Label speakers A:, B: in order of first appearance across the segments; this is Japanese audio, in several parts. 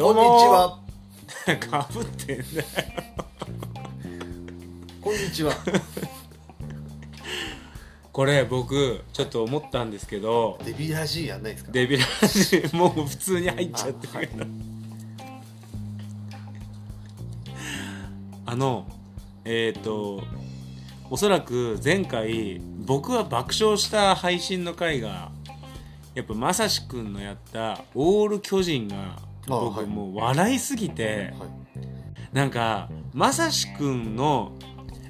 A: どうも
B: こんにちは。
A: かぶってんだよ
B: こんにちは。
A: これ僕ちょっと思ったんですけど
B: デビラジーやんないですか？
A: デビラジもう普通に入っちゃってるけどあのえっ、とおそらく前回僕は爆笑した配信の回がやっぱまさしくんのやった「オール巨人」が僕
B: はい。
A: もう笑いすぎて、
B: はい。
A: なんかまさしくんの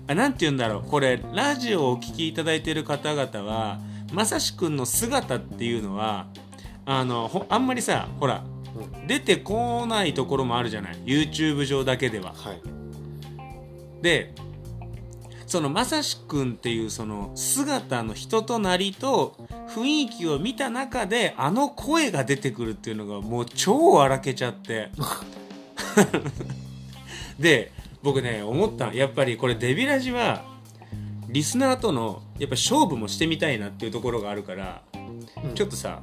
A: あなんて言うんだろうこれラジオをお聞きいただいてる方々はまさしくんの姿っていうのはあのほあんまりさほら
B: うん。
A: 出てこないところもあるじゃない。YouTube 上だけでは。
B: はい。
A: でそのまさしくんっていうその姿の人となりと雰囲気を見た中であの声が出てくるっていうのがもう超荒けちゃって。で僕ね思ったやっぱりこれデビラジはリスナーとのやっぱ勝負もしてみたいなっていうところがあるから、
B: うん。
A: ちょっとさ、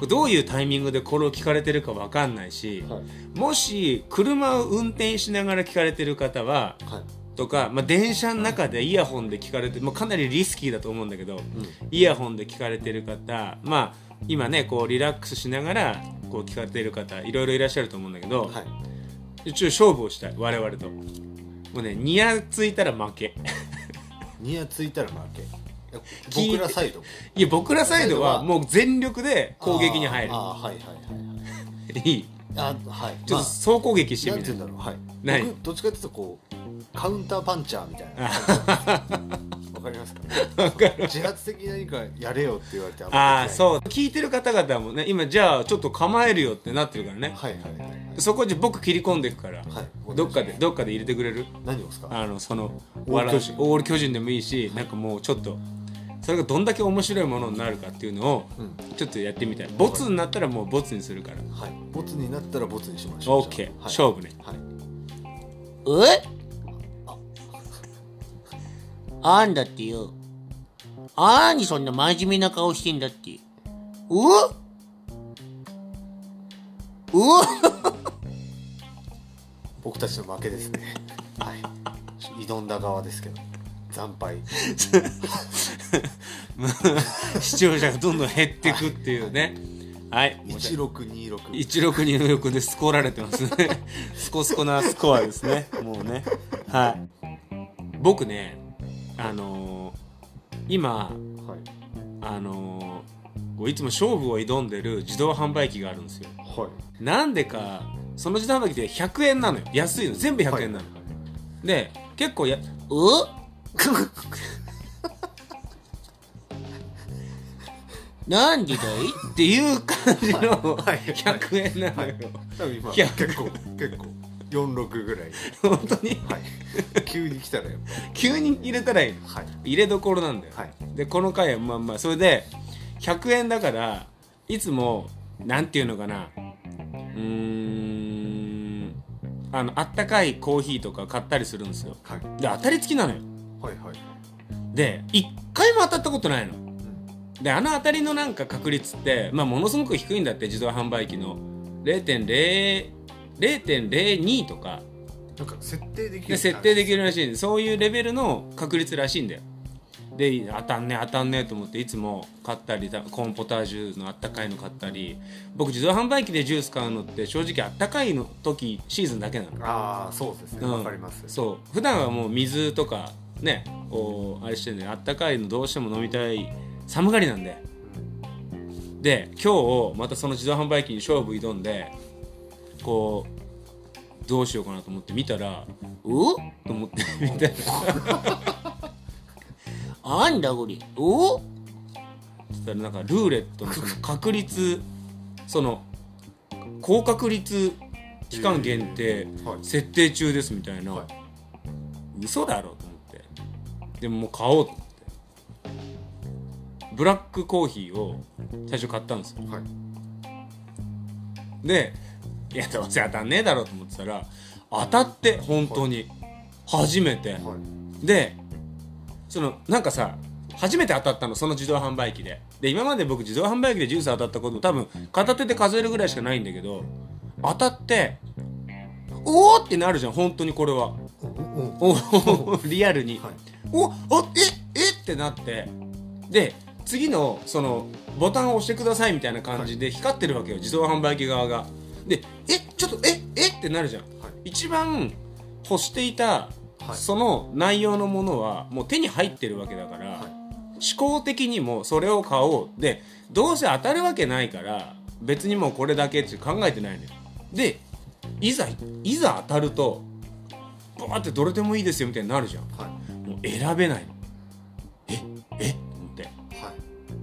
B: うん。
A: どういうタイミングでこれを聞かれてるか分かんないし、
B: はい。
A: もし車を運転しながら聞かれてる方は
B: はい
A: とか、まあ、電車の中でイヤホンで聞かれてもうかなりリスキーだと思うんだけど
B: うん。
A: イヤホンで聞かれてる方まあ今ねこうリラックスしながらこう聞かれてる方いろいろいらっしゃると思うんだけど、
B: はい。
A: 一応勝負をしたい我々と。もうねニヤついたら負け。
B: ニヤついたら負け。僕らサイドも。
A: いや僕らサイドはもう全力で攻撃に入る。
B: あーあーはいはいはいはい。
A: いい
B: あはい。
A: ちょっと総攻撃して
B: なん
A: みて
B: て言うんだろうはい。
A: 何
B: 僕どっちかっていうとこうカウンターパンチャーみたいな。わかりますか自発的に何かやれよって言われて
A: ああ
B: う
A: そう。聞いてる方々もね今じゃあちょっと構えるよってなってるからね。
B: はいはいはい。はい
A: そこで僕切り込んでいくから、
B: はい。
A: どっかでどっかで入れてくれる？
B: 何をですか？
A: あのその
B: オール巨人。
A: オール巨人でもいいしなんかもうちょっとそれがどんだけ面白いものになるかっていうのを
B: うん。
A: ちょっとやってみたい。ボツになったらもうボツにするから。
B: はい。ボツになったらボツにしましょう。
A: OK
B: はい。
A: 勝負ね。
B: はい。
C: え？あんだってよ。あーにそんな真面目な顔してんだって。う？う？
B: 僕たちの負けですね。はい。挑んだ側ですけど惨敗。
A: 視聴者がどんどん減っていくっていうね。はい。
B: 1626
A: 1626でスコられてますね。スコスコな。スコアですね。もうね。はい。僕ねあのー今
B: はい。
A: あのーこういつも勝負を挑んでる自動販売機があるんですよ。
B: はい。
A: なんでかその自動販売機って100円なのよ。安いの。全部100円なの、で結構や
C: うなんでだい？
A: っていう感じの。
B: はい
A: 100円なのよ、
B: 多分結構結構。46ぐらい。
A: 本当に？
B: はい。急に来たらやっ
A: 急に入れたらいいの。
B: ぱはい。
A: 入れどころなんだよ、
B: はい。
A: でこの回はまあまあそれで100円だからいつもなんていうのかな。うーん。あのあったかいコーヒーとか買ったりするんですよ。
B: はい。
A: で当たり付きなのよ
B: はいはい。
A: で1回も当たったことないの。であの当たりのなんか確率って、まあ、ものすごく低いんだって自動販売機の。0.0 0.02とか。
B: なんか設定できる
A: で設定できるらしいそういうレベルの確率らしいんだよで当たんね当たんねと思っていつも買ったりたコーンポタージュのあったかいの買ったり僕自動販売機でジュース買うのって正直あったかいの時シーズンだけなの。
B: ああそうですね。
A: うん。
B: わかります。
A: そう。普段はもう水とかねこうあれしてんであったかいのどうしても飲みたい寒がりなんで。で今日またその自動販売機に勝負挑んでこうどうしようかなと思って見たらうと思って見たら
C: あんだこれ。う
A: そしたらなんかルーレットのその確率その高確率期間限定
B: はい。
A: 設定中ですみたいな、
B: はい。
A: 嘘だろと思って。でももう買おうと思って。ブラックコーヒーを最初買ったんですよ。
B: はい。
A: でいやどうせ当たんねえだろうと思ってたら当たって本当に。初めて、
B: はい。
A: でそのなんかさ初めて当たったのその自動販売機で。で今まで僕自動販売機でジュース当たったこと多分片手で数えるぐらいしかないんだけど当たっておおってなるじゃん本当にこれは。
B: うん
A: お。おリアルに、
B: はい。
A: おあええってなって。で次のそのボタンを押してくださいみたいな感じで光ってるわけよ自動販売機側が。でえちょっとええってなるじゃん、
B: はい。
A: 一番欲していた、
B: はい。
A: その内容のものはもう手に入ってるわけだから、
B: はい。
A: 思考的にもそれを買おう。でどうせ当たるわけないから別にもうこれだけって考えてないのよ。でいざいざ当たるとバーってどれでもいいですよみたいになるじゃん。
B: はい。
A: もう選べない。のええ？と思って。
B: はい。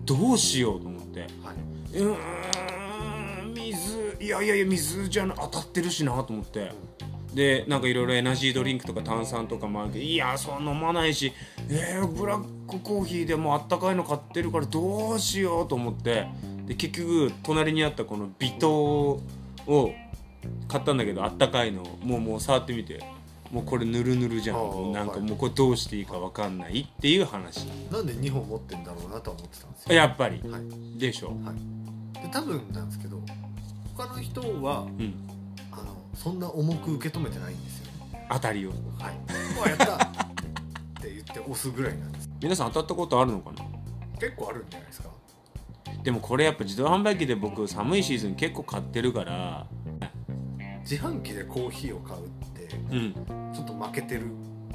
A: どうしようと思って。
B: はい。う
A: ーん水いやいやいや水じゃな当たってるしなと思ってでなんかいろいろエナジードリンクとか炭酸とかもあるけどいやそう飲まないしえー、ブラックコーヒーでもあったかいの買ってるからどうしようと思ってで結局隣にあったこの微糖を買ったんだけどあったかいのもうもう触ってみてもうこれぬるぬるじゃん。なんかもうこれどうしていいか分かんないっていう話。
B: なんで2本持ってんだろうなとは思ってたんですよ。
A: やっぱり。
B: はい。
A: でしょ。
B: はい。で多分なんですけど他の人は
A: うん
B: そんな重く受け止めてないんですよ。ね
A: 当たりを。
B: はい「うわやった!」って言って押すぐらいなんです。
A: 皆さん当たったことあるのかな？
B: 結構あるんじゃないですか。
A: でもこれやっぱ自動販売機で僕寒いシーズン結構買ってるから。
B: 自販機でコーヒーを買うって
A: うん。
B: ちょっと負けてる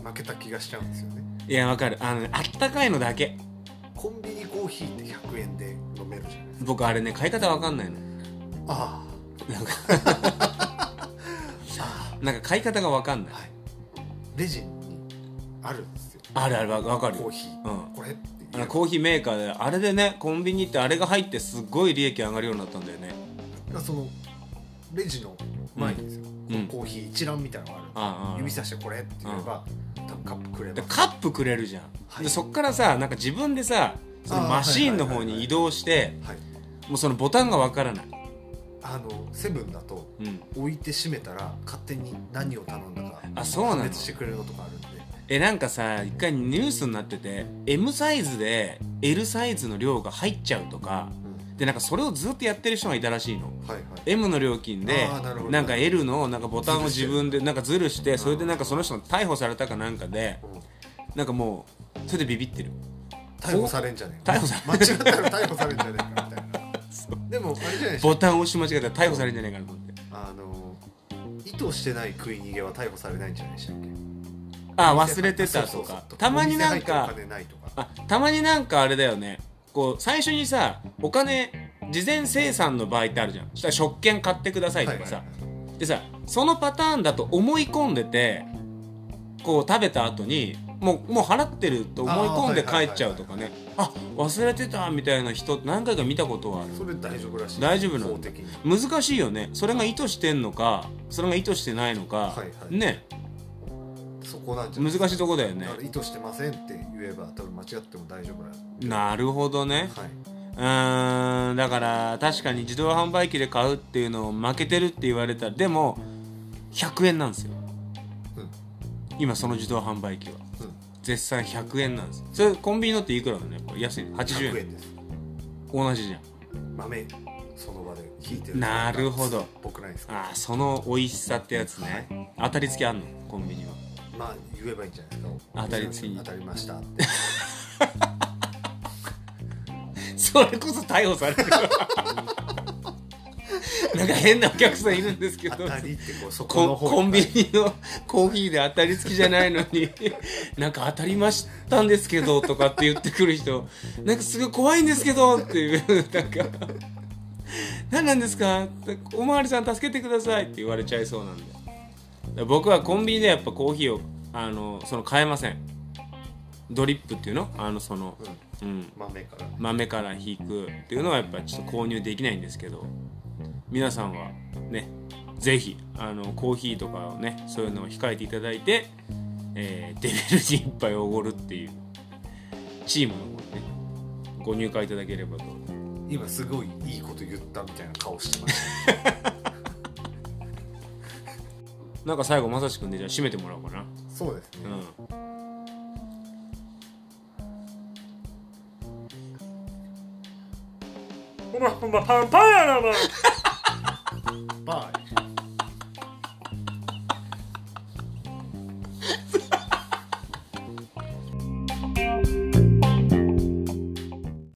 B: 負けた気がしちゃうんですよね。
A: いやわかる。あのねあったかいのだけ。
B: コンビニコーヒーって100円で飲めるじゃないですか。
A: 僕あれね買い方わかんないの。
B: あ。
A: なんかなんか買い方がわかんない。
B: あはい。レジにあるんですよ。
A: あるあるわわかる。よ
B: コーヒー、
A: うん。
B: これ
A: あのコーヒーメーカーであれでねコンビニ行ってあれが入ってすっごい利益上がるようになったんだよね。
B: そのレジの前にですよ、
A: うん。
B: コーヒー一覧みたいなのがあるんですよ。
A: ああ
B: 指さしてこれって言えば、多分カップくれ
A: カップくれるじゃん、
B: はい。
A: でそっからさなんか自分でさそのマシーンの方に移動して
B: はい。
A: もうそのボタンがわからない、
B: あのセブンだと
A: うん、
B: 置いて閉めたら勝手に何を頼んだか
A: あそうな
B: してくれるのとかあるんで。
A: えなんかさ一回ニュースになってて M サイズで L サイズの量が入っちゃうとかでなんかそれをずっとやってる人がいたらしいの。
B: はいはい。
A: M の料金で
B: な
A: んか L のなんかボタンを自分でなんかズルしてそれでなんかその人が逮捕されたかなんかで
B: うん。
A: なんかもうそれでビビってる。
B: 逮捕されんじゃねえか。
A: 逮捕さ
B: 間違ったら逮捕されんじゃねえかでもあれじゃないですか。
A: ボタンを押し間違えたら逮捕されるんじゃないかなと思って。
B: あの意図してない食い逃げは逮捕されないんじゃないでしたっけ？
A: あ忘れてたとか。たまになんかあたまになんかあれだよね。こう最初にさお金事前生産の場合ってあるじゃん。そしたら食券買ってくださいとかさ、
B: はいはい。
A: でさそのパターンだと思い込んでてこう食べた後にもうもう払ってると思い込んで帰っちゃうとかね。あ忘れてたみたいな人何回か見たことはある。
B: それ大丈夫らしい。
A: 大丈夫なの？難しいよね。それが意図してんのかそれが意図してないのか、
B: はいはい。
A: ね。
B: そこなんじゃ
A: 難しいとこだよね。
B: 意図してませんって言えば多分間違っても大丈夫な。
A: なるほどね。
B: はい。う
A: ーんだから確かに自動販売機で買うっていうのを負けてるって言われたらでも100円なんですよ。
B: うん。
A: 今その自動販売機は。
B: うん
A: 絶賛100円なんです。それコンビニのっていくらなのやっぱ安いの？80
B: 100
A: 円。
B: 円です。
A: 同じじゃん。
B: 豆その場で引いてる
A: なるほど。
B: 僕ないですか
A: ああその美味しさってやつね。当たり付きあんの？コンビニは。
B: まあ言えばいいんじゃないですか。
A: 当たり付き。
B: 当たりましたって。
A: それこそ逮捕される なんか変なお客さんいるんですけど。コンビニのコーヒーで当たり付きじゃないのに なんか当たりましたんですけどとかって言ってくる人なんかすごい怖いんですけどっていうなんか。何なんですか？おまわりさん助けてくださいって言われちゃいそうなんで。僕はコンビニでやっぱコーヒーをあのその買えません。ドリップっていうの？あのその、うん、
B: 豆から。
A: 豆から引くっていうのはやっぱちょっと購入できないんですけど皆さんはねぜひあのコーヒーとかをねそういうのを控えていただいて、えーデビルに一杯おごるっていうチームの方にねご入会いただければと。
B: 今すごいいいこと言ったみたいな顔してました。
A: なんか最後まさしくんでじゃあ締めてもらおうかな。
B: そうですね、
A: うん。
C: ほらほらパンパンやなお前
B: バイ